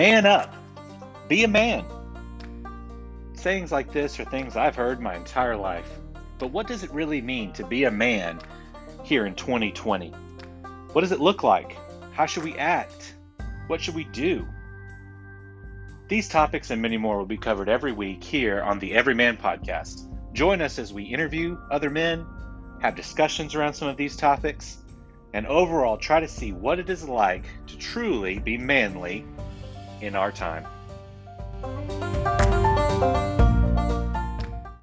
Man up. Be a man. Sayings like this are things I've heard my entire life. But what does it really mean to be a man here in 2020? What does it look like? How should we act? What should we do? These topics and many more will be covered every week here on the Everyman Podcast. Join us as we interview other men, have discussions around some of these topics, and overall try to see what it is like to truly be manly in our time.